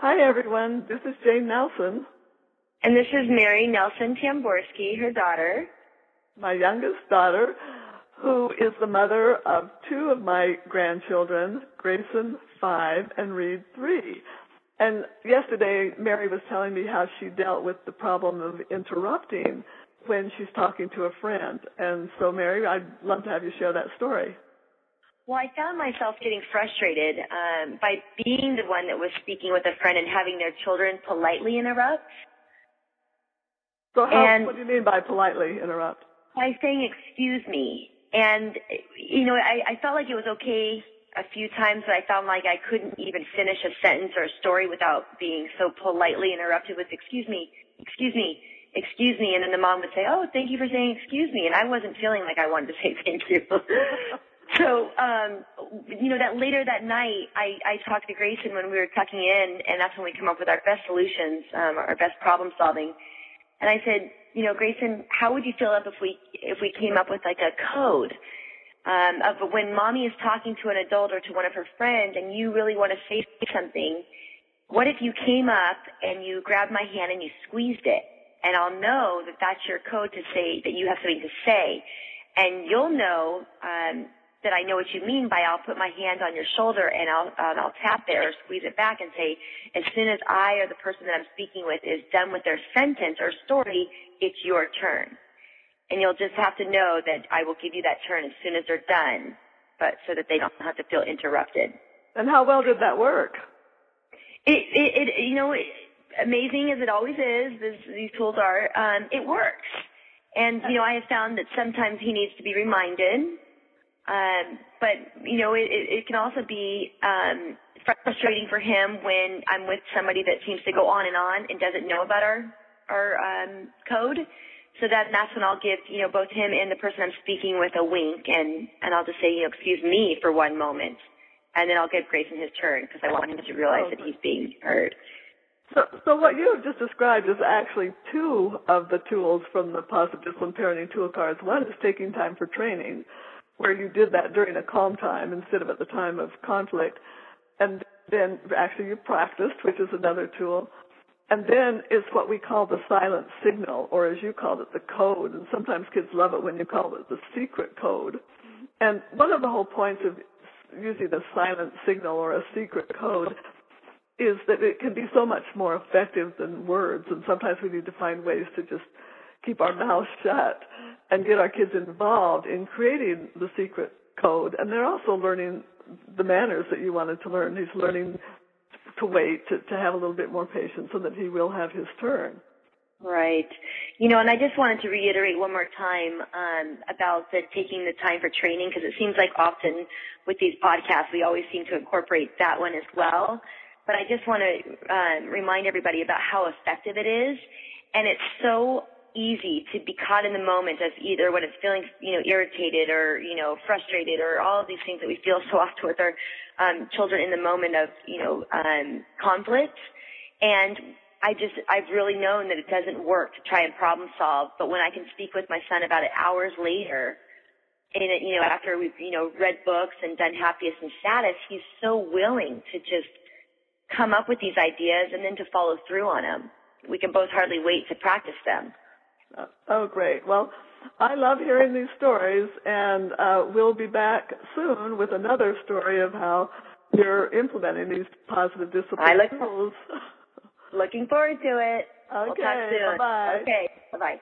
Hi, everyone. This is Jane Nelson. And this is Mary Nelson Tamborski, her daughter. My youngest daughter, who is the mother of two of my grandchildren, Grayson, five, and Reed, three. And yesterday, Mary was telling me how she dealt with the problem of interrupting when she's talking to a friend. And so, Mary, I'd love to have you share that story. Well, I found myself getting frustrated um, by being the one that was speaking with a friend and having their children politely interrupt. So, how, And- what do you mean by politely interrupt? By saying, excuse me. And, you know, I, I felt like it was okay a few times, but I found like I couldn't even finish a sentence or a story without being so politely interrupted with, excuse me, excuse me, excuse me. And then the mom would say, oh, thank you for saying excuse me. And I wasn't feeling like I wanted to say thank you. you know, that later that night, I, I talked to Grayson when we were tucking in, and that's when we come up with our best solutions, um, our best problem solving. And I said, you know, Grayson, how would you feel if we if we came up with like a code um, of when mommy is talking to an adult or to one of her friends, and you really want to say something? What if you came up and you grabbed my hand and you squeezed it, and I'll know that that's your code to say that you have something to say, and you'll know um, that I know what you mean by I'll put my hand on your shoulder and I'll uh, I'll tap there or squeeze it back and say, as soon as I or the person that I'm speaking with is done with their sentence or story, it's your turn. And you'll just have to know that I will give you that turn as soon as they're done, but so that they don't have to feel interrupted. And how well did that work? It, it, it you know, it, amazing as it always is, this, these tools are, um, it works. And, you know, I have found that sometimes he needs to be reminded. Um, but, you know, it, it, can also be, um, frustrating for him when I'm with somebody that seems to go on and on and doesn't know about our, our, um, code. So that, that's when I'll give, you know, both him and the person I'm speaking with a wink and, and I'll just say, you know, excuse me for one moment. And then I'll give Grayson his turn because I want him to realize that he's being heard. So, so what you have just described is actually two of the tools from the Positive Discipline Parenting Tool Cards. One is taking time for training, where you did that during a calm time instead of at the time of conflict. And then actually you practiced, which is another tool. And then is what we call the silent signal, or as you called it, the code. And sometimes kids love it when you call it the secret code. And one of the whole points of using the silent signal or a secret code is that it can be so much more effective than words. And sometimes we need to find ways to just keep our mouths shut and get our kids involved in creating the secret code. And they're also learning the manners that you wanted to learn. He's learning to wait, to, to have a little bit more patience so that he will have his turn. Right. You know, and I just wanted to reiterate one more time um, about the taking the time for training because it seems like often with these podcasts we always seem to incorporate that one as well. But I just want to um, remind everybody about how effective it is, and it's so easy to be caught in the moment of either when it's feeling, you know, irritated or you know frustrated or all of these things that we feel so often with our um, children in the moment of you know um, conflict, and I just, I've really known that it doesn't work to try and problem solve, but when I can speak with my son about it hours later, and you know, after we've, you know, read books and done happiest and saddest, he's so willing to just come up with these ideas and then to follow through on them. We can both hardly wait to practice them. Oh, great. Well, I love hearing these stories, and uh, we'll be back soon with another story of how you're implementing these positive discipline I look- tools. Looking forward to it. Okay. We'll talk soon. Bye-bye. Okay. Bye bye.